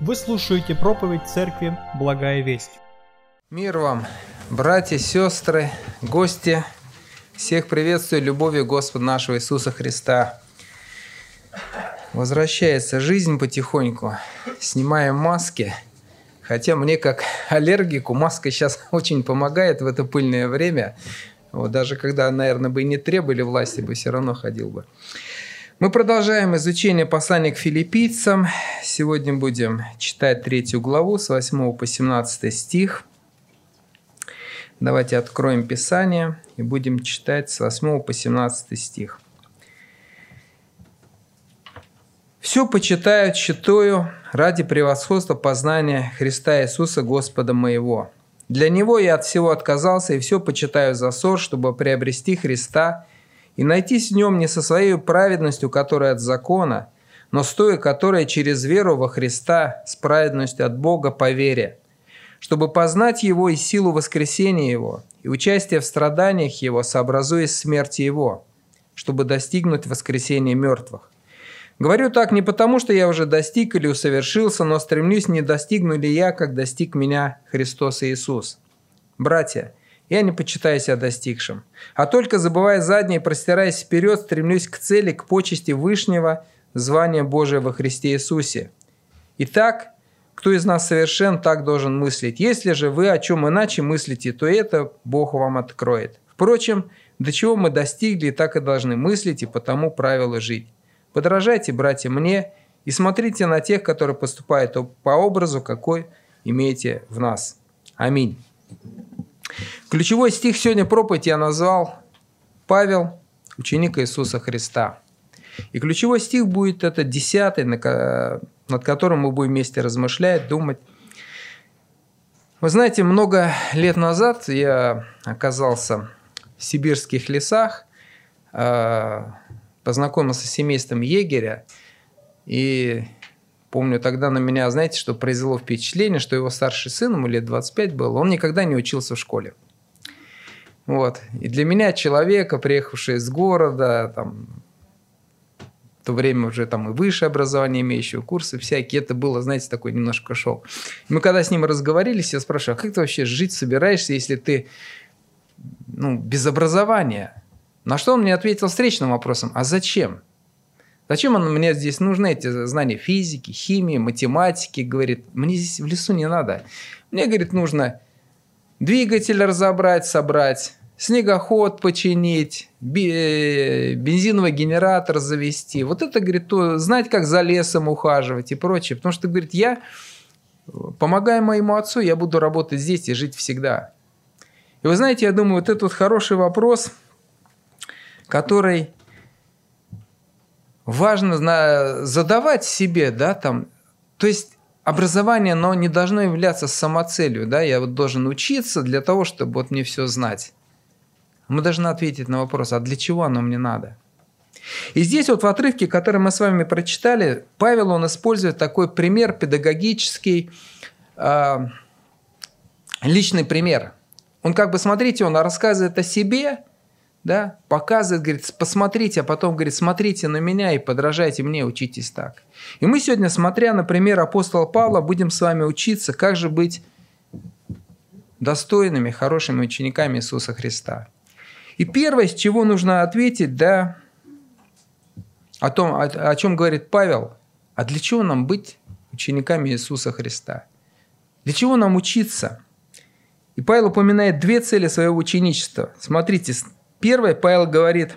Вы слушаете проповедь церкви «Благая весть». Мир вам, братья, сестры, гости. Всех приветствую любовью Господа нашего Иисуса Христа. Возвращается жизнь потихоньку. Снимаем маски. Хотя мне как аллергику маска сейчас очень помогает в это пыльное время. Вот даже когда, наверное, бы и не требовали власти, бы все равно ходил бы. Мы продолжаем изучение послания к филиппийцам. Сегодня будем читать третью главу с 8 по 17 стих. Давайте откроем Писание и будем читать с 8 по 17 стих. «Все почитаю, читаю ради превосходства познания Христа Иисуса Господа моего. Для Него я от всего отказался и все почитаю за ссор, чтобы приобрести Христа – и найтись в нем не со своей праведностью, которая от закона, но с той, которая через веру во Христа, с праведностью от Бога по вере, чтобы познать Его и силу воскресения Его, и участие в страданиях Его, сообразуясь смерти Его, чтобы достигнуть воскресения мертвых. Говорю так не потому, что я уже достиг или усовершился, но стремлюсь, не достигну ли я, как достиг меня Христос Иисус. Братья, я не почитаю себя достигшим, а только забывая заднее и простираясь вперед, стремлюсь к цели, к почести Вышнего звания Божия во Христе Иисусе. Итак, кто из нас совершен, так должен мыслить. Если же вы о чем иначе мыслите, то это Бог вам откроет. Впрочем, до чего мы достигли, так и должны мыслить и по тому правилу жить. Подражайте, братья, мне и смотрите на тех, которые поступают по образу, какой имеете в нас. Аминь. Ключевой стих сегодня проповеди я назвал «Павел, ученик Иисуса Христа». И ключевой стих будет это десятый, над которым мы будем вместе размышлять, думать. Вы знаете, много лет назад я оказался в сибирских лесах, а, познакомился с семейством егеря, и помню, тогда на меня, знаете, что произвело впечатление, что его старший сын, ему лет 25 был, он никогда не учился в школе. Вот. И для меня человека, приехавшего из города, там, в то время уже там и высшее образование имеющего, курсы всякие, это было, знаете, такой немножко шок. Мы когда с ним разговорились, я спрашиваю, а как ты вообще жить собираешься, если ты ну, без образования? На что он мне ответил встречным вопросом, а зачем? Зачем он, мне здесь нужны эти знания физики, химии, математики? Говорит, мне здесь в лесу не надо. Мне, говорит, нужно двигатель разобрать, собрать, снегоход починить, бензиновый генератор завести. Вот это, говорит, то, знать, как за лесом ухаживать и прочее. Потому что, говорит, я, помогая моему отцу, я буду работать здесь и жить всегда. И вы знаете, я думаю, вот этот хороший вопрос, который важно задавать себе, да, там, то есть образование, оно не должно являться самоцелью, да, я вот должен учиться для того, чтобы вот мне все знать. Мы должны ответить на вопрос, а для чего оно мне надо? И здесь вот в отрывке, который мы с вами прочитали, Павел, он использует такой пример педагогический, э, личный пример. Он как бы, смотрите, он рассказывает о себе, да, показывает, говорит, посмотрите, а потом говорит, смотрите на меня и подражайте мне, учитесь так. И мы сегодня, смотря на пример апостола Павла, будем с вами учиться, как же быть достойными, хорошими учениками Иисуса Христа. И первое, с чего нужно ответить, да, о том, о, о чем говорит Павел, а для чего нам быть учениками Иисуса Христа? Для чего нам учиться? И Павел упоминает две цели своего ученичества. Смотрите, первое, Павел говорит,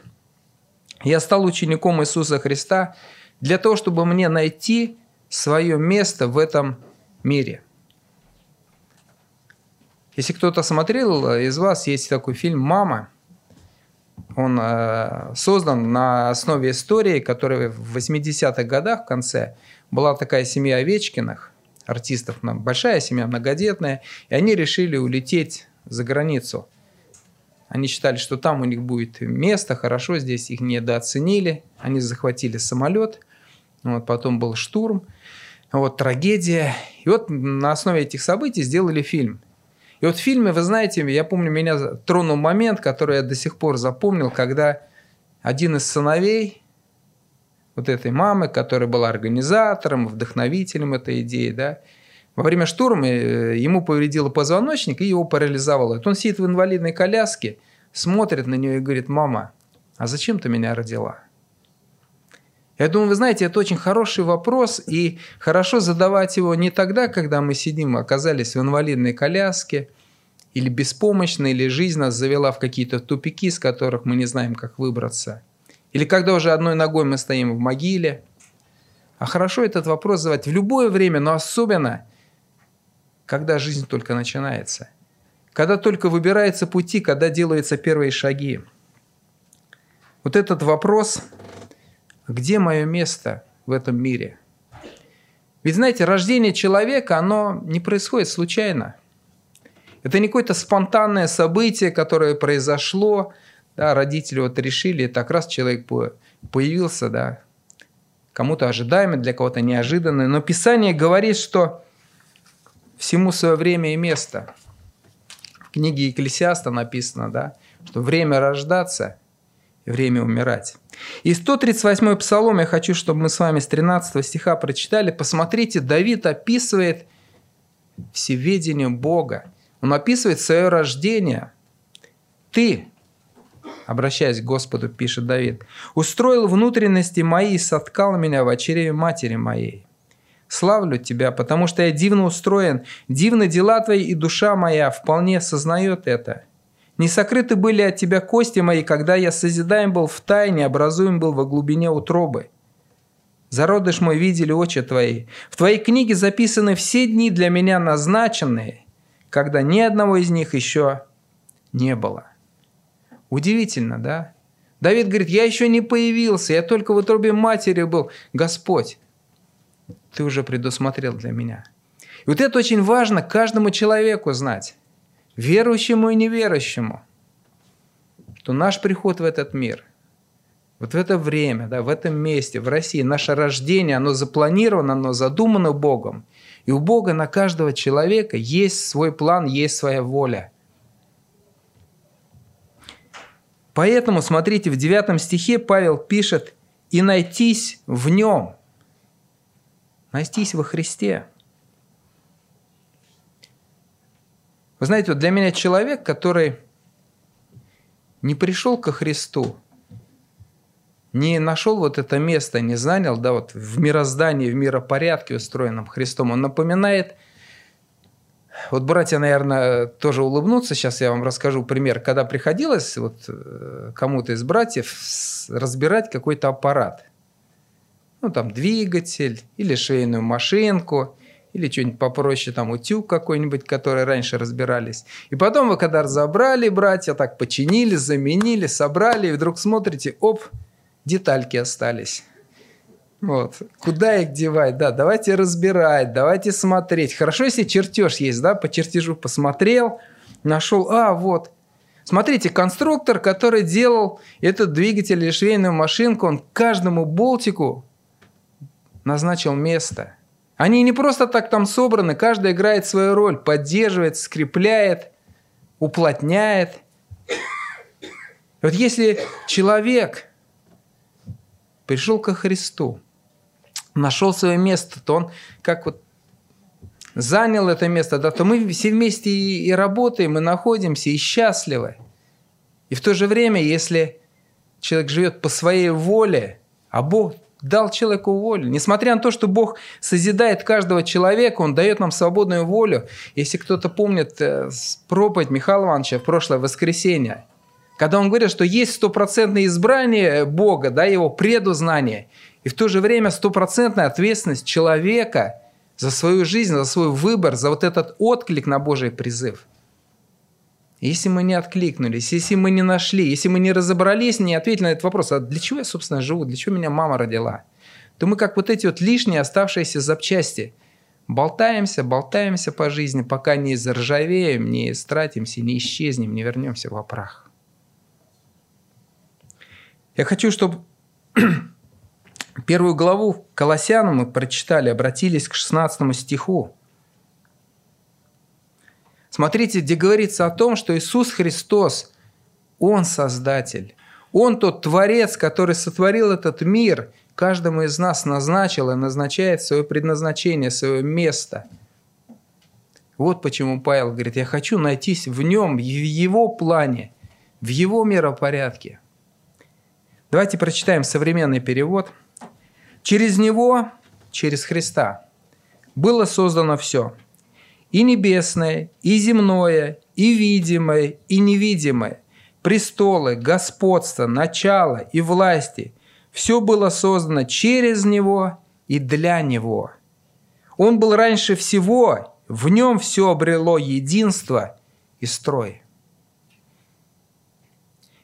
я стал учеником Иисуса Христа для того, чтобы мне найти свое место в этом мире. Если кто-то смотрел из вас, есть такой фильм «Мама», он э, создан на основе истории, которая в 80-х годах в конце была такая семья Овечкиных, артистов, большая семья, многодетная, и они решили улететь за границу. Они считали, что там у них будет место, хорошо, здесь их недооценили. Они захватили самолет, вот, потом был штурм, вот трагедия. И вот на основе этих событий сделали фильм – и вот в фильме, вы знаете, я помню, меня тронул момент, который я до сих пор запомнил, когда один из сыновей вот этой мамы, которая была организатором, вдохновителем этой идеи, да, во время штурма э, ему повредило позвоночник и его парализовало. Вот он сидит в инвалидной коляске, смотрит на нее и говорит, мама, а зачем ты меня родила? Я думаю, вы знаете, это очень хороший вопрос, и хорошо задавать его не тогда, когда мы сидим, оказались в инвалидной коляске, или беспомощны, или жизнь нас завела в какие-то тупики, из которых мы не знаем, как выбраться. Или когда уже одной ногой мы стоим в могиле. А хорошо этот вопрос задавать в любое время, но особенно, когда жизнь только начинается. Когда только выбираются пути, когда делаются первые шаги. Вот этот вопрос где мое место в этом мире? Ведь, знаете, рождение человека, оно не происходит случайно. Это не какое-то спонтанное событие, которое произошло, да, родители вот решили, так раз человек появился, да, кому-то ожидаемый, для кого-то неожиданный. Но Писание говорит, что всему свое время и место. В книге Екклесиаста написано, да, что время рождаться время умирать. И 138-й псалом я хочу, чтобы мы с вами с 13 стиха прочитали. Посмотрите, Давид описывает всеведение Бога. Он описывает свое рождение. Ты, обращаясь к Господу, пишет Давид, «Устроил внутренности мои и соткал меня в очереве матери моей. Славлю Тебя, потому что я дивно устроен, дивны дела Твои, и душа моя вполне сознает это. Не сокрыты были от тебя кости мои, когда я созидаем был в тайне, образуем был во глубине утробы. Зародыш мой видели очи твои. В твоей книге записаны все дни для меня назначенные, когда ни одного из них еще не было. Удивительно, да? Давид говорит, я еще не появился, я только в утробе матери был. Господь, ты уже предусмотрел для меня. И вот это очень важно каждому человеку знать верующему и неверующему, что наш приход в этот мир, вот в это время, да, в этом месте, в России, наше рождение, оно запланировано, оно задумано Богом. И у Бога на каждого человека есть свой план, есть своя воля. Поэтому, смотрите, в 9 стихе Павел пишет «И найтись в нем». Найтись во Христе. Вы знаете, вот для меня человек, который не пришел ко Христу, не нашел вот это место, не занял, да, вот в мироздании, в миропорядке, устроенном Христом, он напоминает, вот братья, наверное, тоже улыбнутся, сейчас я вам расскажу пример, когда приходилось вот э, кому-то из братьев разбирать какой-то аппарат, ну там двигатель или швейную машинку, или что-нибудь попроще, там утюг какой-нибудь, который раньше разбирались. И потом вы когда разобрали, братья, так починили, заменили, собрали, и вдруг смотрите, оп, детальки остались. Вот. Куда их девать? Да, давайте разбирать, давайте смотреть. Хорошо, если чертеж есть, да, по чертежу посмотрел, нашел, а, вот. Смотрите, конструктор, который делал этот двигатель или швейную машинку, он каждому болтику назначил место – они не просто так там собраны, каждый играет свою роль, поддерживает, скрепляет, уплотняет. Вот если человек пришел ко Христу, нашел свое место, то он как вот занял это место, да, то мы все вместе и, и работаем, и находимся, и счастливы. И в то же время, если человек живет по своей воле, а Бог дал человеку волю. Несмотря на то, что Бог созидает каждого человека, Он дает нам свободную волю. Если кто-то помнит э, проповедь Михаила Ивановича в прошлое воскресенье, когда он говорит, что есть стопроцентное избрание Бога, да, его предузнание, и в то же время стопроцентная ответственность человека за свою жизнь, за свой выбор, за вот этот отклик на Божий призыв – если мы не откликнулись, если мы не нашли, если мы не разобрались, не ответили на этот вопрос, а для чего я, собственно, живу, для чего меня мама родила, то мы как вот эти вот лишние оставшиеся запчасти болтаемся, болтаемся по жизни, пока не заржавеем, не истратимся, не исчезнем, не вернемся в прах. Я хочу, чтобы первую главу Колоссянам мы прочитали, обратились к 16 стиху. Смотрите, где говорится о том, что Иисус Христос, Он Создатель. Он тот Творец, который сотворил этот мир, каждому из нас назначил и назначает свое предназначение, свое место. Вот почему Павел говорит, я хочу найтись в нем, в его плане, в его миропорядке. Давайте прочитаем современный перевод. Через него, через Христа, было создано все. И небесное, и земное, и видимое, и невидимое, престолы, господство, начало и власти – все было создано через Него и для Него. Он был раньше всего, в нем все обрело единство и строй.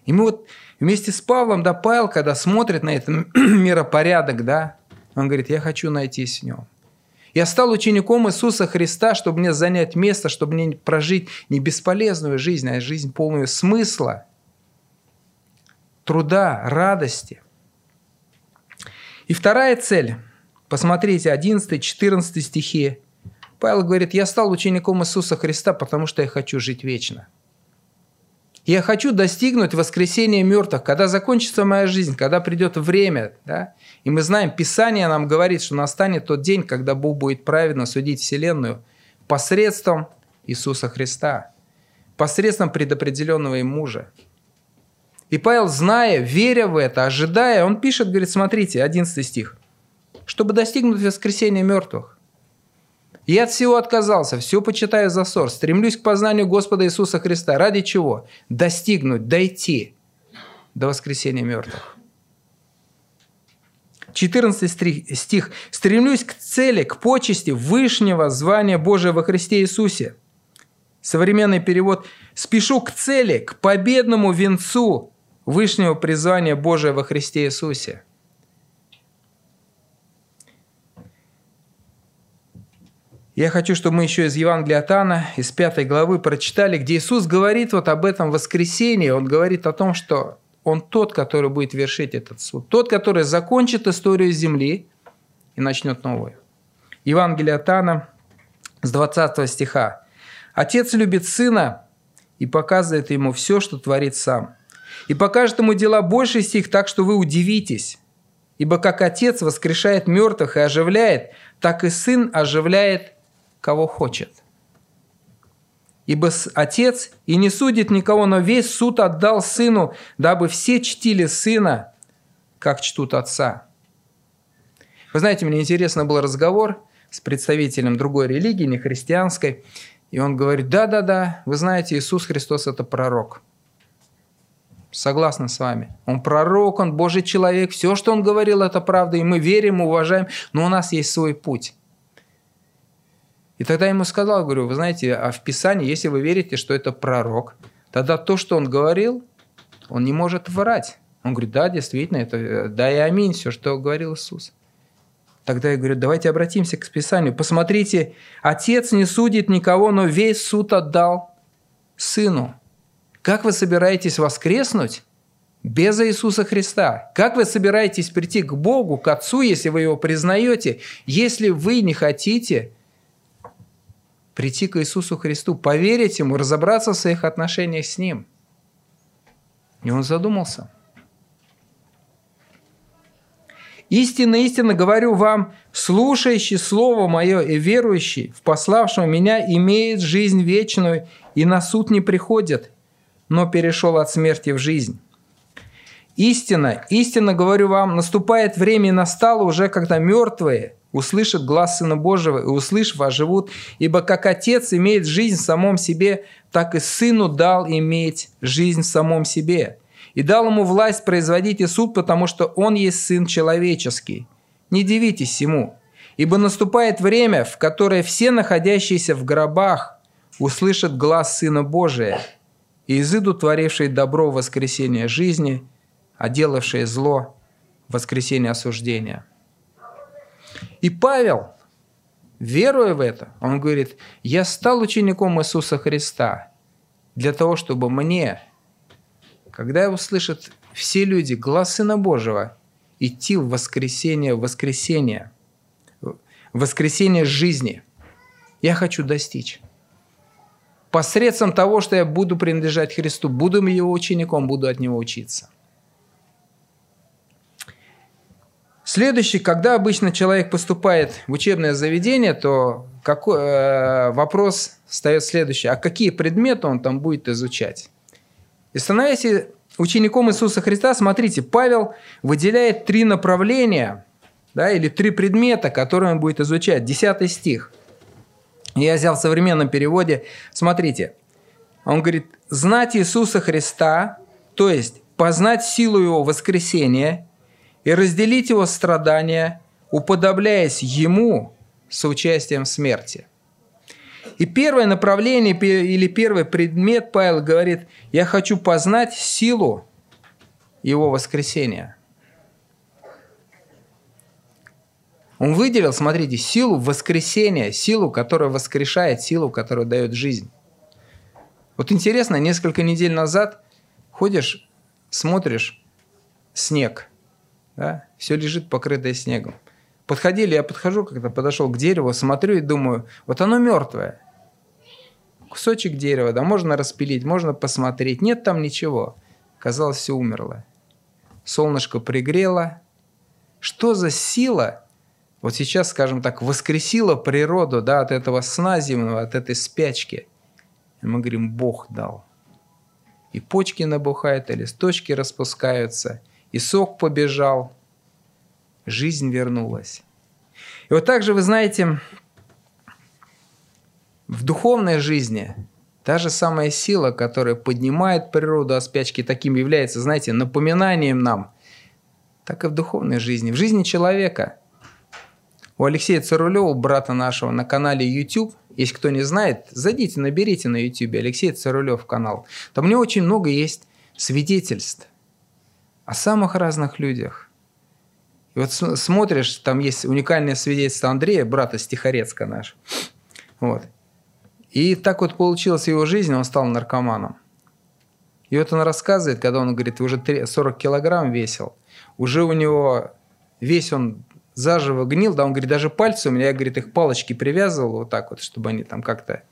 И мы вот вместе с Павлом, да, Павел, когда смотрит на этот миропорядок, да, он говорит, я хочу найтись в нем. Я стал учеником Иисуса Христа, чтобы мне занять место, чтобы мне прожить не бесполезную жизнь, а жизнь полную смысла, труда, радости. И вторая цель, посмотрите, 11-14 стихи. Павел говорит, я стал учеником Иисуса Христа, потому что я хочу жить вечно. Я хочу достигнуть воскресения мертвых, когда закончится моя жизнь, когда придет время. Да? И мы знаем, Писание нам говорит, что настанет тот день, когда Бог будет праведно судить Вселенную посредством Иисуса Христа, посредством предопределенного им мужа. И Павел, зная, веря в это, ожидая, он пишет, говорит, смотрите, 11 стих. «Чтобы достигнуть воскресения мертвых, я от всего отказался, все почитаю за ссор, стремлюсь к познанию Господа Иисуса Христа. Ради чего? Достигнуть, дойти до воскресения мертвых. 14 стих. «Стремлюсь к цели, к почести вышнего звания Божия во Христе Иисусе». Современный перевод «Спешу к цели, к победному венцу Вышнего призвания Божия во Христе Иисусе. Я хочу, чтобы мы еще из Евангелия от Анна, из пятой главы прочитали, где Иисус говорит вот об этом воскресении. Он говорит о том, что Он тот, который будет вершить этот суд. Тот, который закончит историю Земли и начнет новую. Евангелие от Анна с 20 стиха. «Отец любит Сына и показывает Ему все, что творит Сам и покажет ему дела больше стих, так что вы удивитесь. Ибо как Отец воскрешает мертвых и оживляет, так и Сын оживляет, кого хочет. Ибо Отец и не судит никого, но весь суд отдал Сыну, дабы все чтили Сына, как чтут Отца. Вы знаете, мне интересно был разговор с представителем другой религии, не христианской, и он говорит, да-да-да, вы знаете, Иисус Христос – это пророк – Согласна с вами. Он пророк, он Божий человек. Все, что он говорил, это правда. И мы верим, уважаем. Но у нас есть свой путь. И тогда я ему сказал, говорю, вы знаете, а в Писании, если вы верите, что это пророк, тогда то, что он говорил, он не может врать. Он говорит, да, действительно, это да и аминь, все, что говорил Иисус. Тогда я говорю, давайте обратимся к Писанию. Посмотрите, Отец не судит никого, но весь суд отдал Сыну. Как вы собираетесь воскреснуть без Иисуса Христа? Как вы собираетесь прийти к Богу, к Отцу, если вы Его признаете, если вы не хотите прийти к Иисусу Христу, поверить Ему, разобраться в своих отношениях с Ним? И он задумался. Истинно, истинно говорю вам, слушающий Слово Мое и верующий в пославшего Меня имеет жизнь вечную и на суд не приходит, но перешел от смерти в жизнь. Истина, истинно говорю вам, наступает время и настало уже, когда мертвые услышат глаз Сына Божьего и, услышав, оживут, ибо как Отец имеет жизнь в самом себе, так и Сыну дал иметь жизнь в самом себе. И дал ему власть производить и суд, потому что он есть Сын человеческий. Не дивитесь ему, ибо наступает время, в которое все находящиеся в гробах услышат глаз Сына Божия – и изыду творившие добро в воскресение жизни, а делавшие зло воскресение осуждения. И Павел, веруя в это, он говорит, я стал учеником Иисуса Христа для того, чтобы мне, когда услышат все люди глаз Сына Божьего, идти в воскресение, в воскресение, в воскресение жизни. Я хочу достичь посредством того, что я буду принадлежать Христу, буду его учеником, буду от него учиться. Следующий, когда обычно человек поступает в учебное заведение, то какой, э, вопрос встает следующий. А какие предметы он там будет изучать? И становясь учеником Иисуса Христа, смотрите, Павел выделяет три направления да, или три предмета, которые он будет изучать. Десятый стих. Я взял в современном переводе. Смотрите, он говорит, знать Иисуса Христа, то есть познать силу Его воскресения и разделить Его страдания, уподобляясь Ему с участием в смерти. И первое направление или первый предмет Павел говорит, я хочу познать силу Его воскресения. Он выделил, смотрите, силу воскресения, силу, которая воскрешает, силу, которая дает жизнь. Вот интересно, несколько недель назад ходишь, смотришь снег, да, все лежит покрытое снегом. Подходили, я подхожу, когда подошел к дереву, смотрю и думаю, вот оно мертвое. Кусочек дерева, да, можно распилить, можно посмотреть. Нет там ничего. Казалось, все умерло. Солнышко пригрело. Что за сила вот сейчас, скажем так, воскресила природу да, от этого сна земного, от этой спячки – и мы говорим, Бог дал. И почки набухают, и листочки распускаются, и сок побежал, жизнь вернулась. И вот так же, вы знаете, в духовной жизни та же самая сила, которая поднимает природу от спячки, таким является, знаете, напоминанием нам, так и в духовной жизни, в жизни человека. У Алексея Царулева, брата нашего, на канале YouTube – если кто не знает, зайдите, наберите на YouTube Алексей Царулев канал. Там у него очень много есть свидетельств о самых разных людях. И вот смотришь, там есть уникальное свидетельство Андрея, брата Стихорецка наш. Вот. И так вот получилась его жизнь, он стал наркоманом. И вот он рассказывает, когда он говорит, уже 40 килограмм весил, уже у него весь он заживо гнил, да, он говорит, даже пальцы у меня, я, говорит, их палочки привязывал вот так вот, чтобы они там как-то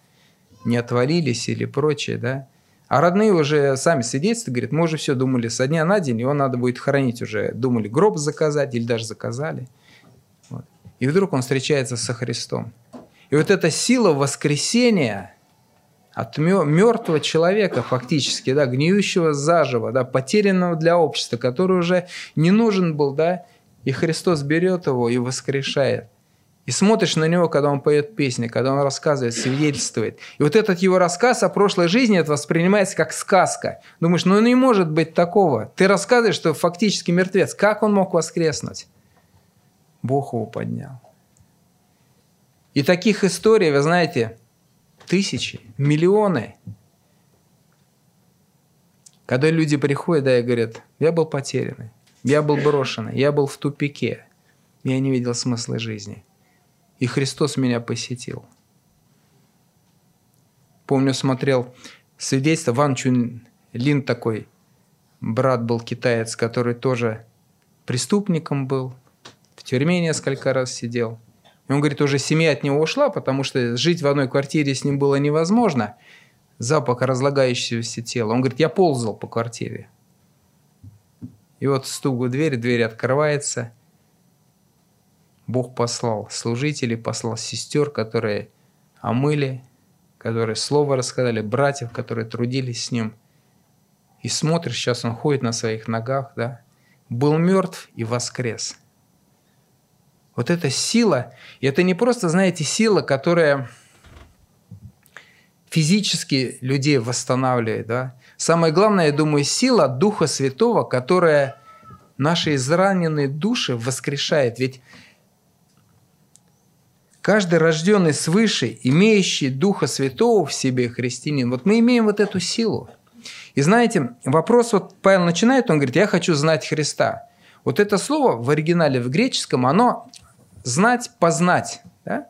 не отвалились или прочее, да. А родные уже сами свидетельствуют, говорят, мы уже все думали со дня на день, его надо будет хоронить уже. Думали гроб заказать или даже заказали. Вот. И вдруг он встречается со Христом. И вот эта сила воскресения от мертвого человека фактически, да, гниющего заживо, да, потерянного для общества, который уже не нужен был, да, и Христос берет его и воскрешает. И смотришь на него, когда он поет песни, когда он рассказывает, свидетельствует. И вот этот его рассказ о прошлой жизни, это воспринимается как сказка. Думаешь, ну не может быть такого. Ты рассказываешь, что фактически мертвец. Как он мог воскреснуть? Бог его поднял. И таких историй, вы знаете, тысячи, миллионы. Когда люди приходят, да, и говорят, я был потерянный. Я был брошенный, я был в тупике. Я не видел смысла жизни. И Христос меня посетил. Помню, смотрел свидетельство, Ван Чун Лин такой, брат был китаец, который тоже преступником был, в тюрьме несколько раз сидел. И он говорит, уже семья от него ушла, потому что жить в одной квартире с ним было невозможно. Запах разлагающегося тела. Он говорит, я ползал по квартире. И вот стук в дверь, дверь открывается. Бог послал служителей, послал сестер, которые омыли, которые слово рассказали, братьев, которые трудились с ним. И смотришь, сейчас он ходит на своих ногах, да? Был мертв и воскрес. Вот эта сила, и это не просто, знаете, сила, которая физически людей восстанавливает, да? Самое главное, я думаю, сила Духа Святого, которая наши израненные души воскрешает. Ведь каждый рожденный свыше, имеющий Духа Святого в себе христианин, вот мы имеем вот эту силу. И знаете, вопрос вот Павел начинает, он говорит, я хочу знать Христа. Вот это слово в оригинале в греческом, оно знать, познать. Да?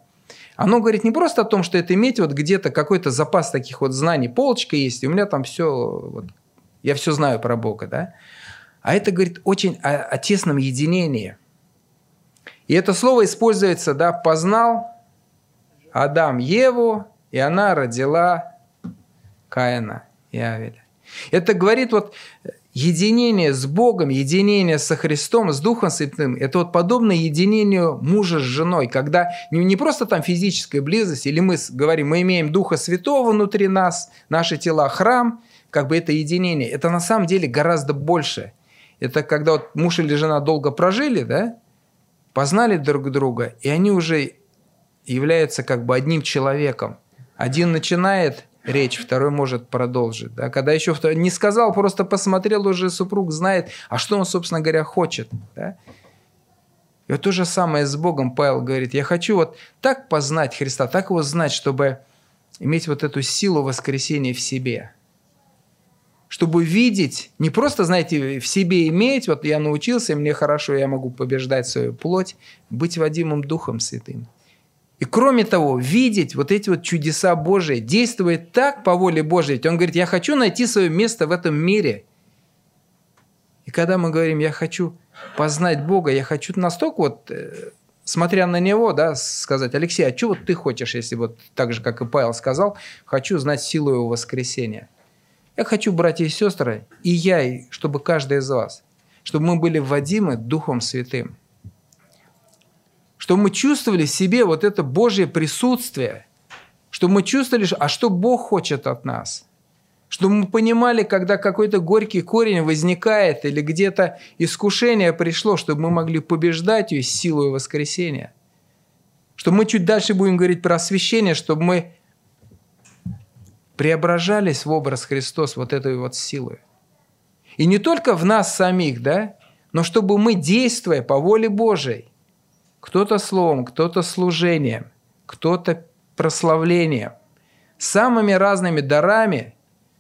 Оно говорит не просто о том, что это иметь вот где-то какой-то запас таких вот знаний, полочка есть, и у меня там все, вот, я все знаю про Бога, да? А это говорит очень о, о тесном единении. И это слово используется, да, познал Адам Еву, и она родила Каина и Авеля. Это говорит вот единение с Богом, единение со Христом, с Духом Святым, это вот подобно единению мужа с женой, когда не, не просто там физическая близость, или мы говорим, мы имеем Духа Святого внутри нас, наши тела храм, как бы это единение. Это на самом деле гораздо больше. Это когда вот муж или жена долго прожили, да, познали друг друга, и они уже являются как бы одним человеком. Один начинает речь, второй может продолжить. Да? Когда еще второй не сказал, просто посмотрел, уже супруг знает, а что он, собственно говоря, хочет. Да? И вот то же самое с Богом Павел говорит, я хочу вот так познать Христа, так его знать, чтобы иметь вот эту силу воскресения в себе. Чтобы видеть, не просто, знаете, в себе иметь, вот я научился, мне хорошо, я могу побеждать свою плоть, быть водимым Духом Святым. И кроме того, видеть вот эти вот чудеса Божии, действовать так по воле Божьей. Он говорит, я хочу найти свое место в этом мире. И когда мы говорим, я хочу познать Бога, я хочу настолько вот, э, смотря на Него, да, сказать, Алексей, а что вот ты хочешь, если вот так же, как и Павел сказал, хочу знать силу Его воскресения. Я хочу, братья и сестры, и я, и чтобы каждый из вас, чтобы мы были вводимы Духом Святым – чтобы мы чувствовали в себе вот это Божье присутствие, чтобы мы чувствовали, а что Бог хочет от нас. Чтобы мы понимали, когда какой-то горький корень возникает или где-то искушение пришло, чтобы мы могли побеждать ее силой воскресения. Чтобы мы чуть дальше будем говорить про освящение, чтобы мы преображались в образ Христос вот этой вот силой. И не только в нас самих, да, но чтобы мы, действуя по воле Божией, кто-то словом, кто-то служением, кто-то прославлением, самыми разными дарами,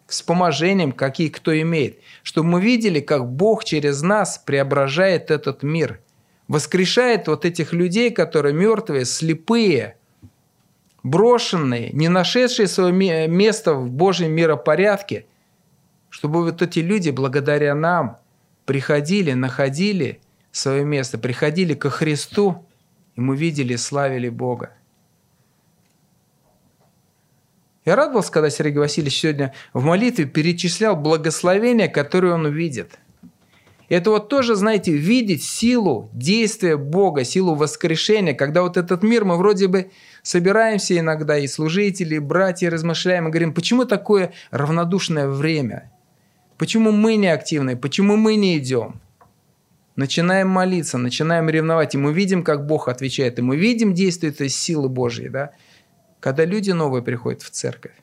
вспоможением, какие кто имеет, чтобы мы видели, как Бог через нас преображает этот мир, воскрешает вот этих людей, которые мертвые, слепые, брошенные, не нашедшие свое место в Божьем миропорядке, чтобы вот эти люди благодаря нам приходили, находили свое место, приходили ко Христу, и мы видели, славили Бога. Я радовался, когда Сергей Васильевич сегодня в молитве перечислял благословения, которые он увидит. Это вот тоже, знаете, видеть силу действия Бога, силу воскрешения, когда вот этот мир, мы вроде бы собираемся иногда, и служители, и братья размышляем, и говорим, почему такое равнодушное время? Почему мы не активны? Почему мы не идем? начинаем молиться, начинаем ревновать, и мы видим, как Бог отвечает, и мы видим действие этой силы Божьей, да? когда люди новые приходят в церковь.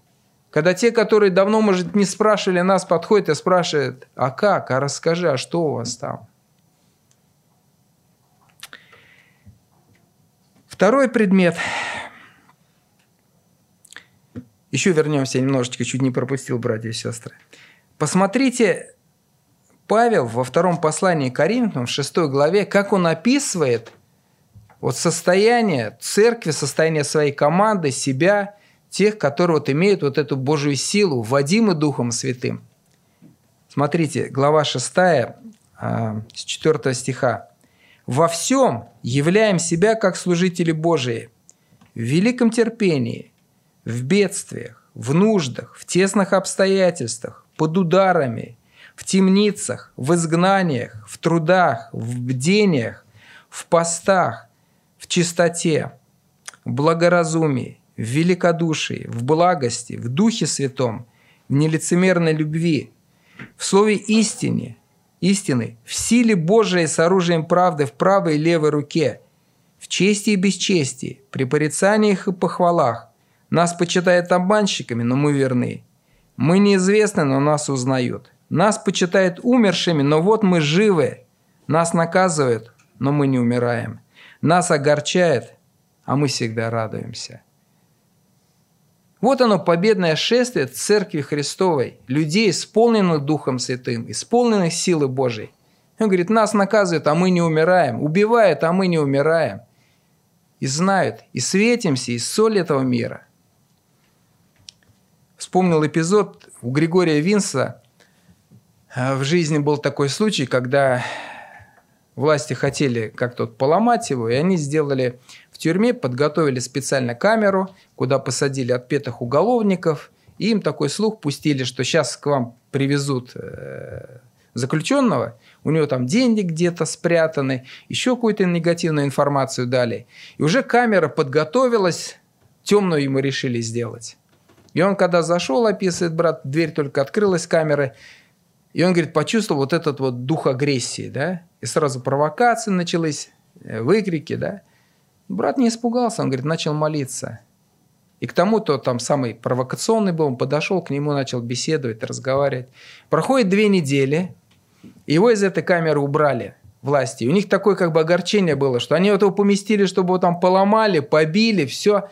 Когда те, которые давно, может, не спрашивали нас, подходят и спрашивают, а как, а расскажи, а что у вас там? Второй предмет. Еще вернемся немножечко, чуть не пропустил, братья и сестры. Посмотрите Павел во втором послании к Коринфянам, в шестой главе, как он описывает вот состояние церкви, состояние своей команды, себя, тех, которые вот имеют вот эту Божью силу, вводимы Духом Святым. Смотрите, глава 6, а, с 4 стиха. «Во всем являем себя как служители Божии, в великом терпении, в бедствиях, в нуждах, в тесных обстоятельствах, под ударами, в темницах, в изгнаниях, в трудах, в бдениях, в постах, в чистоте, в благоразумии, в великодушии, в благости, в Духе Святом, в нелицемерной любви, в слове истине, истины, в силе Божией с оружием правды в правой и левой руке, в чести и бесчестии, при порицаниях и похвалах. Нас почитают обманщиками, но мы верны. Мы неизвестны, но нас узнают. Нас почитают умершими, но вот мы живы. Нас наказывают, но мы не умираем. Нас огорчает, а мы всегда радуемся. Вот оно, победное шествие Церкви Христовой, людей, исполненных Духом Святым, исполненных силы Божией. Он говорит, нас наказывают, а мы не умираем, убивают, а мы не умираем. И знают, и светимся, и соль этого мира. Вспомнил эпизод у Григория Винса, а, в жизни был такой случай, когда власти хотели как-то поломать его, и они сделали в тюрьме, подготовили специально камеру, куда посадили отпетых уголовников, и им такой слух пустили, что сейчас к вам привезут э, заключенного, у него там деньги где-то спрятаны, еще какую-то негативную информацию дали. И уже камера подготовилась, темную ему решили сделать. И он, когда зашел, описывает брат, дверь только открылась камеры, и он, говорит, почувствовал вот этот вот дух агрессии, да, и сразу провокации начались, э, выкрики, да. Брат не испугался, он, говорит, начал молиться. И к тому-то там самый провокационный был, он подошел к нему, начал беседовать, разговаривать. Проходит две недели, его из этой камеры убрали власти. У них такое как бы огорчение было, что они вот его поместили, чтобы его там поломали, побили, все.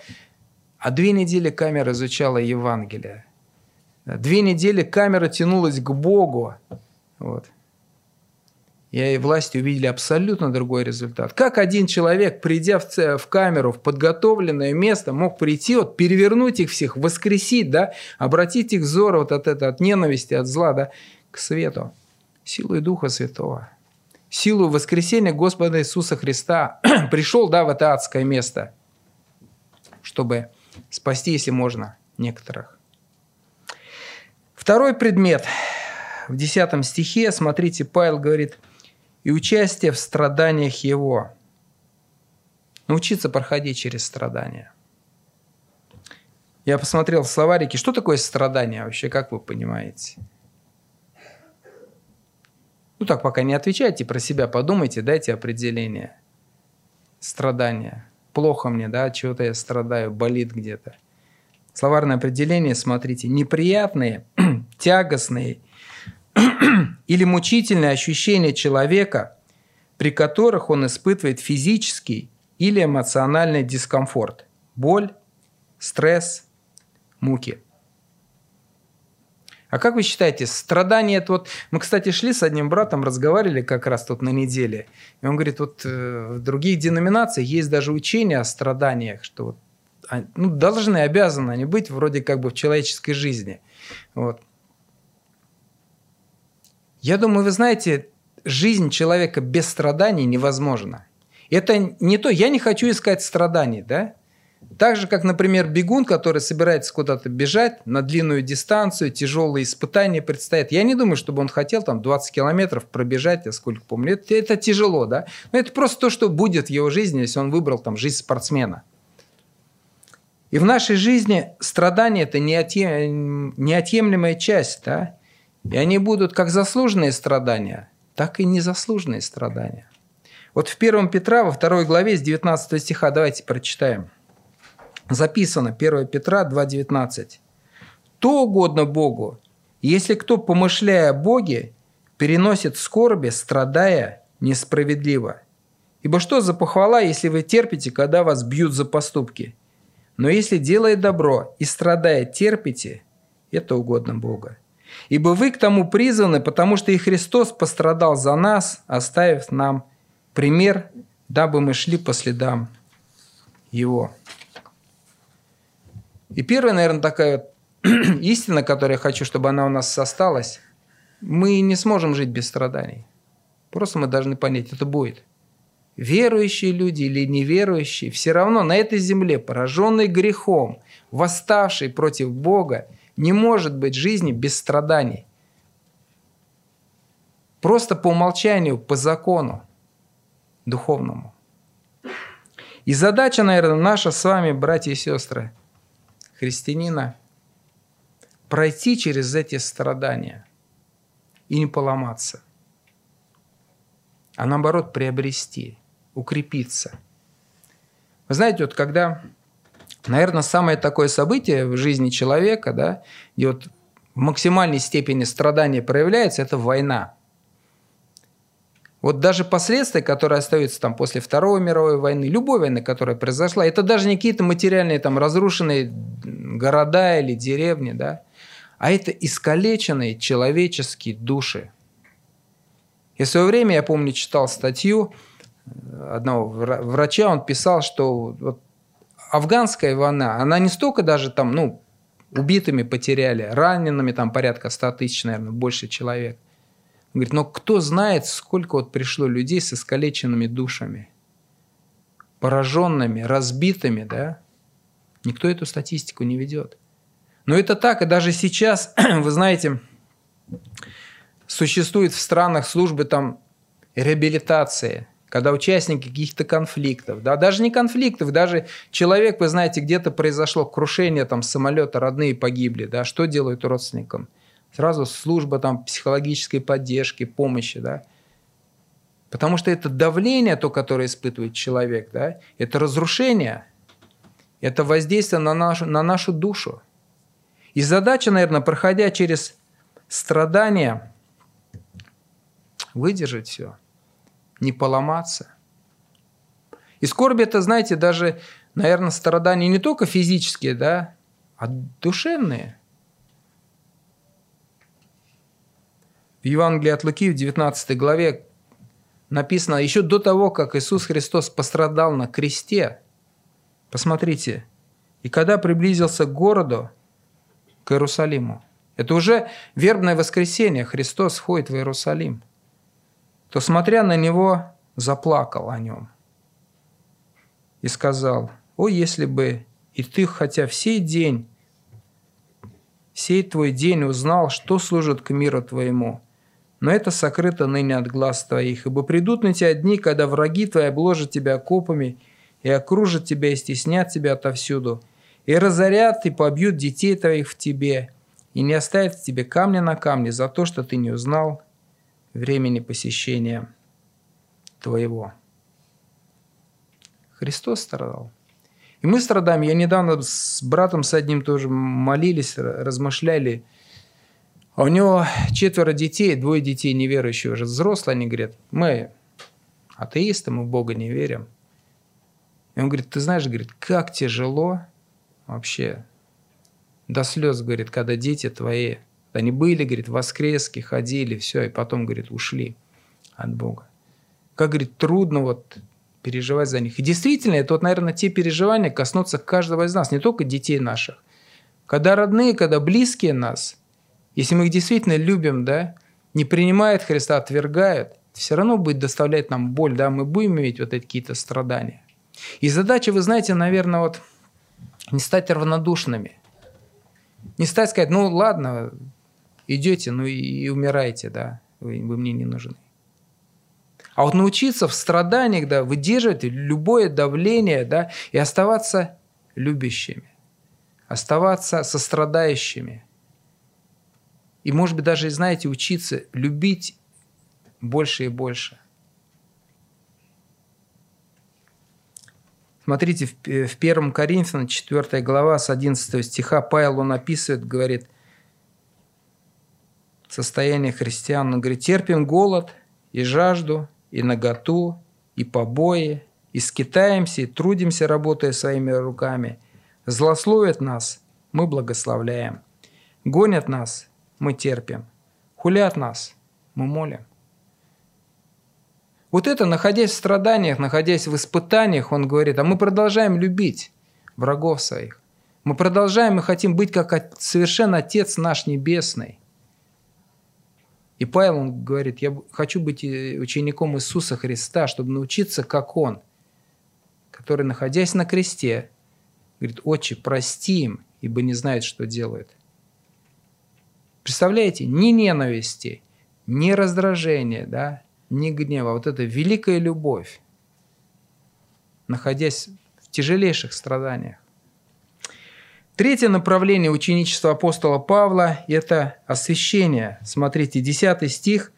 А две недели камера изучала Евангелие. Две недели камера тянулась к Богу. Вот. И власти увидели абсолютно другой результат. Как один человек, придя в, в камеру, в подготовленное место, мог прийти, вот, перевернуть их всех, воскресить, да, обратить их взор вот от, это, от ненависти, от зла да, к свету. Силой Духа Святого. Силу воскресения Господа Иисуса Христа пришел да, в это адское место, чтобы спасти, если можно, некоторых. Второй предмет. В 10 стихе, смотрите, Павел говорит, «И участие в страданиях его». Научиться проходить через страдания. Я посмотрел в словарике, что такое страдание вообще, как вы понимаете? Ну так, пока не отвечайте, про себя подумайте, дайте определение. Страдания плохо мне, да, чего-то я страдаю, болит где-то. Словарное определение, смотрите, неприятные, тягостные или мучительные ощущения человека, при которых он испытывает физический или эмоциональный дискомфорт, боль, стресс, муки – а как вы считаете, страдание это вот... Мы, кстати, шли с одним братом, разговаривали как раз тут на неделе. И он говорит, вот э, в других деноминациях есть даже учение о страданиях, что вот, ну, должны, обязаны они быть вроде как бы в человеческой жизни. Вот. Я думаю, вы знаете, жизнь человека без страданий невозможна. Это не то, я не хочу искать страданий, да? Так же, как, например, бегун, который собирается куда-то бежать на длинную дистанцию, тяжелые испытания предстоят. Я не думаю, чтобы он хотел там 20 километров пробежать, я сколько помню. Это, это тяжело, да? Но это просто то, что будет в его жизни, если он выбрал там жизнь спортсмена. И в нашей жизни страдания – это неотъем, неотъемлемая часть, да? И они будут как заслуженные страдания, так и незаслуженные страдания. Вот в 1 Петра, во второй главе, с 19 стиха, давайте прочитаем – записано 1 Петра 2.19. «То угодно Богу, если кто, помышляя о Боге, переносит скорби, страдая несправедливо. Ибо что за похвала, если вы терпите, когда вас бьют за поступки? Но если делая добро и страдая терпите, это угодно Бога. Ибо вы к тому призваны, потому что и Христос пострадал за нас, оставив нам пример, дабы мы шли по следам Его. И первая, наверное, такая истина, которую я хочу, чтобы она у нас осталась, мы не сможем жить без страданий. Просто мы должны понять, это будет. Верующие люди или неверующие, все равно на этой земле, пораженный грехом, восставший против Бога, не может быть жизни без страданий. Просто по умолчанию, по закону духовному. И задача, наверное, наша с вами, братья и сестры, христианина пройти через эти страдания и не поломаться, а наоборот приобрести, укрепиться. Вы знаете, вот когда, наверное, самое такое событие в жизни человека, да, где вот в максимальной степени страдания проявляется, это война – вот даже последствия, которые остаются там после Второй мировой войны, любой войны, которая произошла, это даже не какие-то материальные там разрушенные города или деревни, да, а это искалеченные человеческие души. И в свое время, я помню, читал статью одного врача, он писал, что вот афганская война, она не столько даже там, ну, убитыми потеряли, ранеными там порядка 100 тысяч, наверное, больше человек – он говорит, но кто знает, сколько вот пришло людей с искалеченными душами, пораженными, разбитыми, да? Никто эту статистику не ведет. Но это так, и даже сейчас, вы знаете, существует в странах службы там реабилитации, когда участники каких-то конфликтов, да, даже не конфликтов, даже человек, вы знаете, где-то произошло крушение там самолета, родные погибли, да, что делают родственникам? Сразу служба там психологической поддержки, помощи, да. Потому что это давление, то, которое испытывает человек, да, это разрушение, это воздействие на нашу, на нашу душу. И задача, наверное, проходя через страдания, выдержать все, не поломаться. И скорби это, знаете, даже, наверное, страдания не только физические, да, а душевные. В Евангелии от Луки в 19 главе написано, еще до того, как Иисус Христос пострадал на кресте, посмотрите, и когда приблизился к городу, к Иерусалиму, это уже вербное воскресенье, Христос входит в Иерусалим, то, смотря на него, заплакал о нем и сказал, «О, если бы и ты, хотя всей день, сей твой день узнал, что служит к миру твоему, но это сокрыто ныне от глаз твоих, ибо придут на тебя дни, когда враги твои обложат тебя копами и окружат тебя и стеснят тебя отовсюду, и разорят и побьют детей твоих в тебе, и не оставят в тебе камня на камне за то, что ты не узнал времени посещения твоего. Христос страдал. И мы страдаем. Я недавно с братом с одним тоже молились, размышляли – а у него четверо детей, двое детей неверующие уже взрослые. Они говорят, мы атеисты, мы в Бога не верим. И он говорит, ты знаешь, говорит, как тяжело вообще до слез, говорит, когда дети твои, они были, говорит, в воскреске, ходили, все, и потом, говорит, ушли от Бога. Как, говорит, трудно вот переживать за них. И действительно, это вот, наверное, те переживания коснутся каждого из нас, не только детей наших. Когда родные, когда близкие нас – если мы их действительно любим, да, не принимают Христа, отвергают, все равно будет доставлять нам боль, да, мы будем иметь вот эти какие-то страдания. И задача, вы знаете, наверное, вот не стать равнодушными. Не стать сказать, ну ладно, идете, ну и, и умирайте, да, вы, вы мне не нужны. А вот научиться в страданиях, да, выдерживать любое давление, да, и оставаться любящими, оставаться сострадающими – и, может быть, даже, знаете, учиться любить больше и больше. Смотрите, в 1 Коринфянам 4 глава с 11 стиха Павел, он описывает, говорит, состояние христиан. Он говорит, терпим голод и жажду, и наготу, и побои, и скитаемся, и трудимся, работая своими руками. Злословят нас, мы благословляем. Гонят нас, мы терпим. Хулят нас, мы молим. Вот это, находясь в страданиях, находясь в испытаниях, он говорит, а мы продолжаем любить врагов своих. Мы продолжаем и хотим быть как совершенно Отец наш Небесный. И Павел, он говорит, я хочу быть учеником Иисуса Христа, чтобы научиться, как Он, который, находясь на кресте, говорит, «Отче, прости им, ибо не знают, что делают». Представляете, ни ненависти, ни раздражения, да, ни гнева. Вот это великая любовь, находясь в тяжелейших страданиях. Третье направление ученичества апостола Павла – это освящение. Смотрите, 10 стих.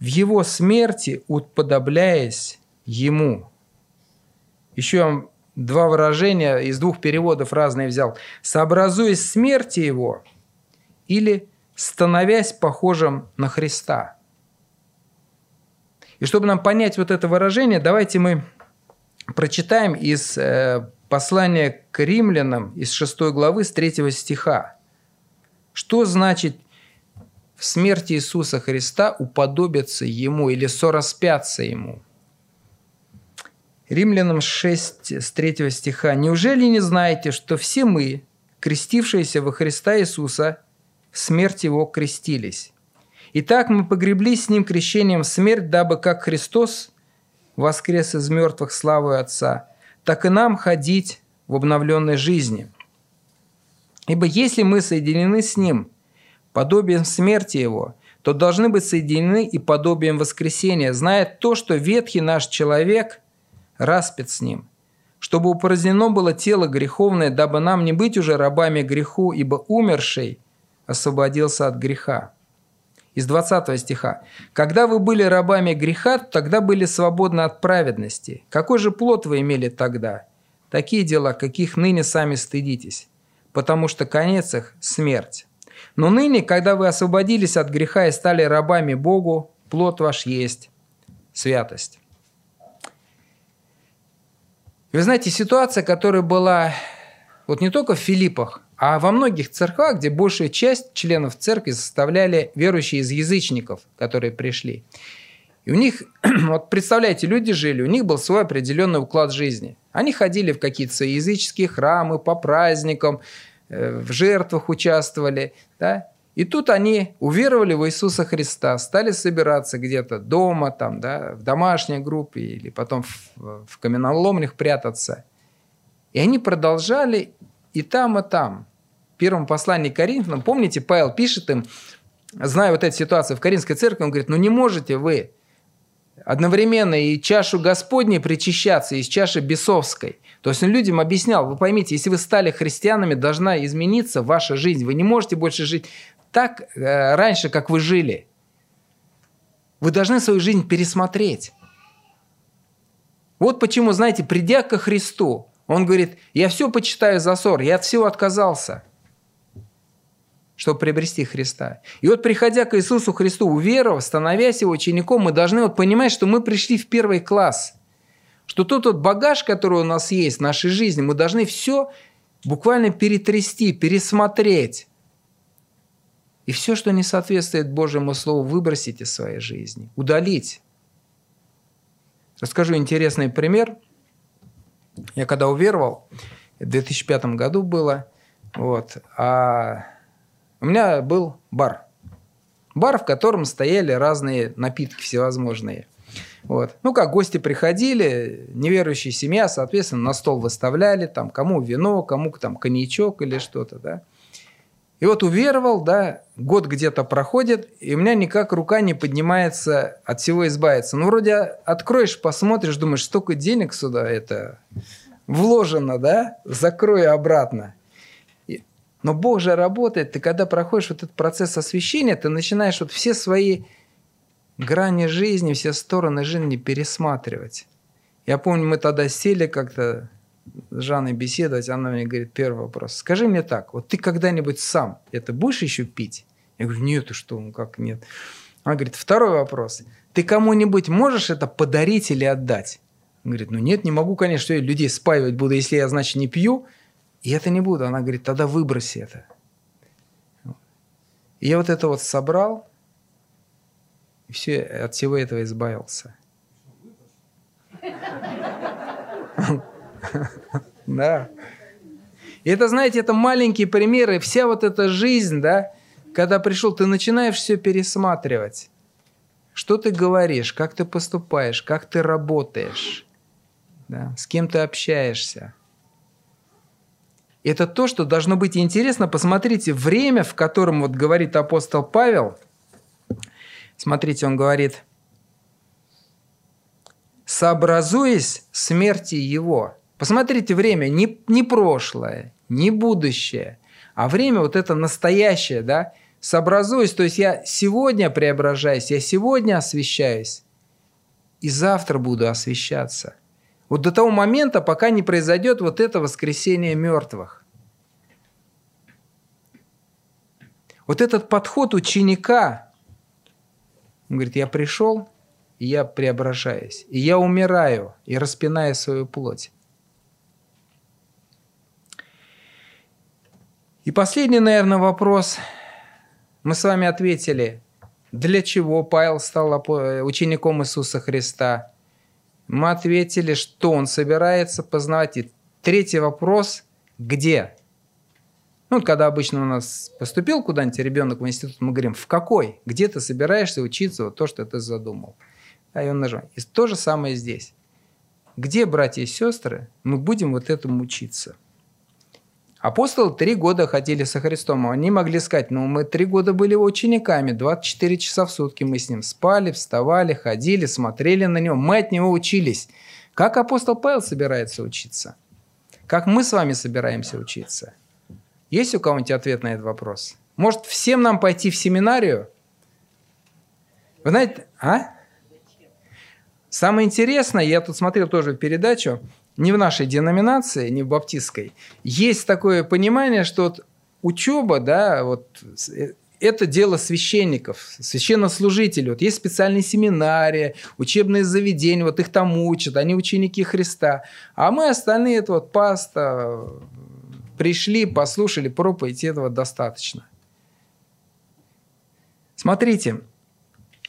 «В его смерти, уподобляясь ему». Еще вам два выражения из двух переводов разные взял. «Сообразуясь смерти его» или становясь похожим на Христа. И чтобы нам понять вот это выражение, давайте мы прочитаем из э, послания к римлянам из 6 главы с 3 стиха. Что значит в смерти Иисуса Христа уподобиться Ему или сораспяться Ему? Римлянам 6 с 3 стиха. «Неужели не знаете, что все мы, крестившиеся во Христа Иисуса, смерть его крестились. Итак, мы погреблись с ним крещением смерть, дабы как Христос воскрес из мертвых славы Отца, так и нам ходить в обновленной жизни. Ибо если мы соединены с Ним подобием смерти Его, то должны быть соединены и подобием воскресения, зная то, что ветхий наш человек распят с ним, чтобы упразднено было тело греховное, дабы нам не быть уже рабами греху, ибо умерший освободился от греха. Из 20 стиха. «Когда вы были рабами греха, тогда были свободны от праведности. Какой же плод вы имели тогда? Такие дела, каких ныне сами стыдитесь, потому что конец их – смерть. Но ныне, когда вы освободились от греха и стали рабами Богу, плод ваш есть святость». Вы знаете, ситуация, которая была вот не только в Филиппах, а во многих церквах, где большая часть членов церкви составляли верующие из язычников, которые пришли. И у них, вот представляете, люди жили, у них был свой определенный уклад жизни. Они ходили в какие-то языческие храмы по праздникам, э, в жертвах участвовали. Да? И тут они уверовали в Иисуса Христа, стали собираться где-то дома, там, да, в домашней группе или потом в, в каменоломнях прятаться. И они продолжали и там, и там. В первом послании к Коринфянам, помните, Павел пишет им, зная вот эту ситуацию в Каринской церкви, он говорит, ну не можете вы одновременно и чашу Господней причащаться, и с чаши бесовской. То есть он людям объяснял, вы поймите, если вы стали христианами, должна измениться ваша жизнь. Вы не можете больше жить так э, раньше, как вы жили. Вы должны свою жизнь пересмотреть. Вот почему, знаете, придя ко Христу, он говорит, я все почитаю за ссор, я от всего отказался, чтобы приобрести Христа. И вот приходя к Иисусу Христу, уверовав, становясь его учеником, мы должны вот понимать, что мы пришли в первый класс. Что тот вот багаж, который у нас есть в нашей жизни, мы должны все буквально перетрясти, пересмотреть. И все, что не соответствует Божьему Слову, выбросить из своей жизни, удалить. Расскажу интересный пример. Я когда уверовал, в 2005 году было, вот, а у меня был бар. Бар, в котором стояли разные напитки всевозможные. Вот. Ну, как гости приходили, неверующая семья, соответственно, на стол выставляли, там, кому вино, кому там коньячок или что-то, да. И вот уверовал, да, год где-то проходит, и у меня никак рука не поднимается от всего избавиться. Ну, вроде откроешь, посмотришь, думаешь, столько денег сюда это вложено, да, закрою обратно. Но Бог же работает, ты когда проходишь вот этот процесс освящения, ты начинаешь вот все свои грани жизни, все стороны жизни пересматривать. Я помню, мы тогда сели как-то с Жанной беседовать, она мне говорит, первый вопрос. Скажи мне так, вот ты когда-нибудь сам это будешь еще пить? Я говорю, нет, ты что, ну как нет? Она говорит, второй вопрос. Ты кому-нибудь можешь это подарить или отдать? Он говорит, ну нет, не могу, конечно, что я людей спаивать буду, если я, значит, не пью. И это не буду. Она говорит, тогда выброси это. И я вот это вот собрал, и все, от всего этого избавился. Да. И это, знаете, это маленькие примеры. Вся вот эта жизнь, да, когда пришел, ты начинаешь все пересматривать. Что ты говоришь, как ты поступаешь, как ты работаешь, да, с кем ты общаешься. Это то, что должно быть интересно. Посмотрите, время, в котором вот говорит апостол Павел, смотрите, он говорит, сообразуясь смерти его – Посмотрите время, не, не прошлое, не будущее, а время вот это настоящее, да, сообразуюсь, то есть я сегодня преображаюсь, я сегодня освещаюсь, и завтра буду освещаться. Вот до того момента, пока не произойдет вот это воскресение мертвых. Вот этот подход ученика, он говорит, я пришел, и я преображаюсь, и я умираю, и распинаю свою плоть. И последний, наверное, вопрос. Мы с вами ответили, для чего Павел стал учеником Иисуса Христа. Мы ответили, что он собирается познавать. И третий вопрос, где? Ну, когда обычно у нас поступил куда-нибудь ребенок в институт, мы говорим, в какой? Где ты собираешься учиться вот то, что ты задумал? А и он нажимает. И то же самое здесь. Где, братья и сестры, мы будем вот этому учиться? Апостолы три года ходили со Христом. Они могли сказать, ну мы три года были учениками, 24 часа в сутки мы с ним спали, вставали, ходили, смотрели на него, мы от него учились. Как апостол Павел собирается учиться? Как мы с вами собираемся учиться? Есть у кого-нибудь ответ на этот вопрос? Может, всем нам пойти в семинарию? Вы знаете, а? Самое интересное, я тут смотрел тоже передачу, не в нашей деноминации, не в баптистской, есть такое понимание, что вот учеба, да, вот э, это дело священников, священнослужителей. Вот есть специальные семинарии, учебные заведения, вот их там учат, они ученики Христа. А мы остальные, это вот паста, пришли, послушали проповедь, этого достаточно. Смотрите,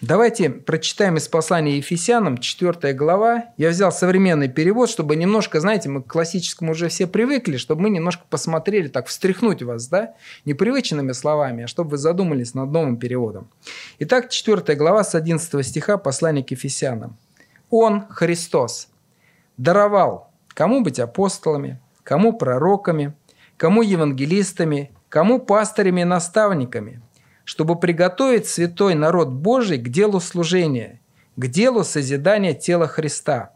Давайте прочитаем из послания Ефесянам, 4 глава. Я взял современный перевод, чтобы немножко, знаете, мы к классическому уже все привыкли, чтобы мы немножко посмотрели, так встряхнуть вас, да, непривычными словами, а чтобы вы задумались над новым переводом. Итак, 4 глава с 11 стиха послания к Ефесянам. «Он, Христос, даровал кому быть апостолами, кому пророками, кому евангелистами, кому пастырями и наставниками – чтобы приготовить святой народ Божий к делу служения, к делу созидания тела Христа.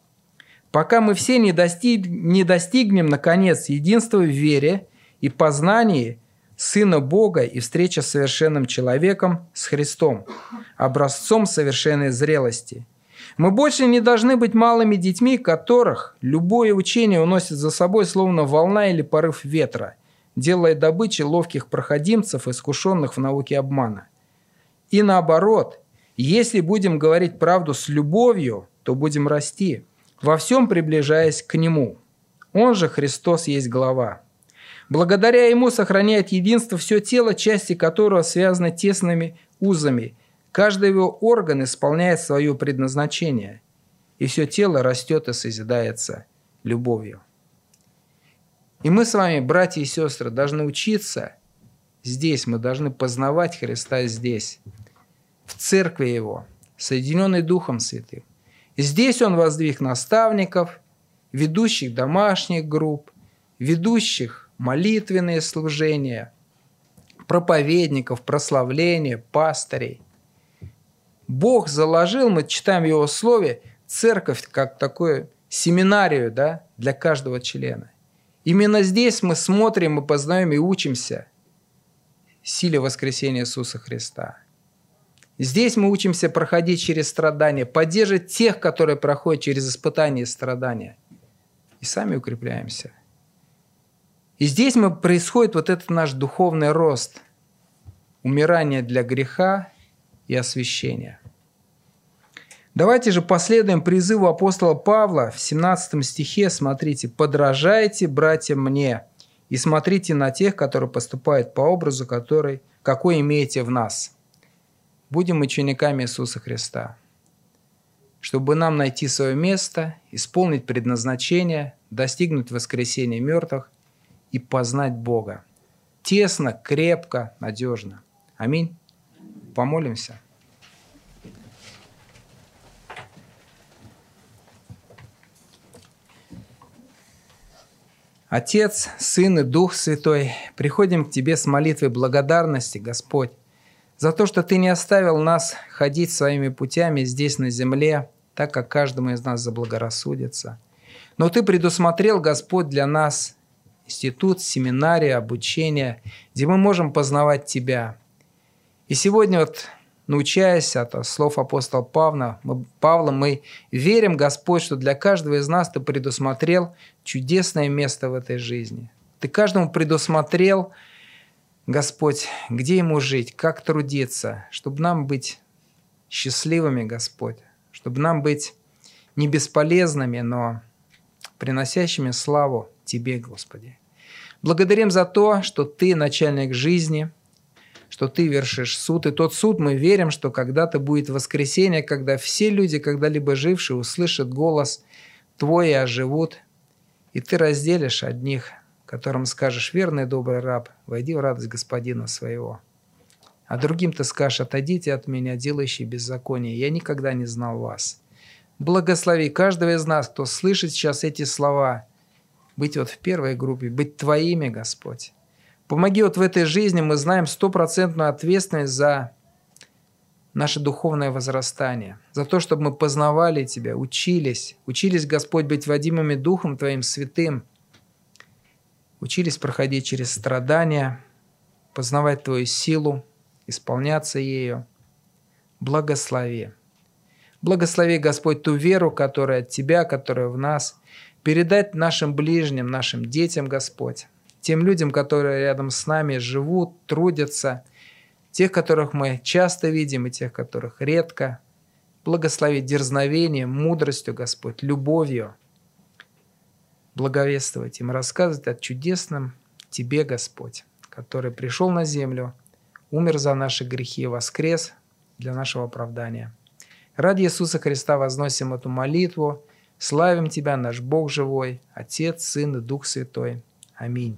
Пока мы все не, достиг, не достигнем, наконец, единства в вере и познании Сына Бога и встреча с совершенным человеком, с Христом, образцом совершенной зрелости. Мы больше не должны быть малыми детьми, которых любое учение уносит за собой словно волна или порыв ветра – делая добычей ловких проходимцев, искушенных в науке обмана. И наоборот, если будем говорить правду с любовью, то будем расти, во всем приближаясь к Нему. Он же Христос есть глава. Благодаря Ему сохраняет единство все тело, части которого связаны тесными узами. Каждый его орган исполняет свое предназначение, и все тело растет и созидается любовью. И мы с вами, братья и сестры, должны учиться здесь, мы должны познавать Христа здесь, в церкви Его, соединенной Духом Святым. И здесь Он воздвиг наставников, ведущих домашних групп, ведущих молитвенные служения, проповедников, прославления, пастырей. Бог заложил, мы читаем в Его Слове, церковь как такую семинарию да, для каждого члена. Именно здесь мы смотрим, мы познаем и учимся силе воскресения Иисуса Христа. Здесь мы учимся проходить через страдания, поддерживать тех, которые проходят через испытания и страдания. И сами укрепляемся. И здесь мы, происходит вот этот наш духовный рост, умирание для греха и освящения. Давайте же последуем призыву апостола Павла в 17 стихе. Смотрите, «Подражайте, братья, мне, и смотрите на тех, которые поступают по образу, который, какой имеете в нас». Будем учениками Иисуса Христа, чтобы нам найти свое место, исполнить предназначение, достигнуть воскресения мертвых и познать Бога. Тесно, крепко, надежно. Аминь. Помолимся. Отец, Сын и Дух Святой, приходим к Тебе с молитвой благодарности, Господь, за то, что Ты не оставил нас ходить своими путями здесь на земле, так как каждому из нас заблагорассудится. Но Ты предусмотрел, Господь, для нас институт, семинария, обучение, где мы можем познавать Тебя. И сегодня вот научаясь от слов апостола Павла, мы, Павла, мы верим, Господь, что для каждого из нас Ты предусмотрел чудесное место в этой жизни. Ты каждому предусмотрел, Господь, где ему жить, как трудиться, чтобы нам быть счастливыми, Господь, чтобы нам быть не бесполезными, но приносящими славу Тебе, Господи. Благодарим за то, что Ты начальник жизни – что ты вершишь суд, и тот суд мы верим, что когда-то будет воскресенье, когда все люди, когда-либо жившие, услышат голос Твой и оживут, и Ты разделишь одних, которым скажешь, верный добрый раб, войди в радость господина своего. А другим ты скажешь, отойдите от меня, делающие беззаконие, я никогда не знал вас. Благослови каждого из нас, кто слышит сейчас эти слова, быть вот в первой группе, быть Твоими, Господь. Помоги вот в этой жизни, мы знаем стопроцентную ответственность за наше духовное возрастание, за то, чтобы мы познавали Тебя, учились, учились, Господь, быть водимыми Духом Твоим Святым, учились проходить через страдания, познавать Твою силу, исполняться ею. Благослови. Благослови, Господь, ту веру, которая от Тебя, которая в нас, передать нашим ближним, нашим детям, Господь, тем людям, которые рядом с нами живут, трудятся, тех, которых мы часто видим и тех, которых редко. Благослови дерзновением, мудростью, Господь, любовью. Благовествовать им, рассказывать о чудесном Тебе, Господь, который пришел на землю, умер за наши грехи и воскрес для нашего оправдания. Ради Иисуса Христа возносим эту молитву. Славим Тебя, наш Бог живой, Отец, Сын и Дух Святой. Аминь.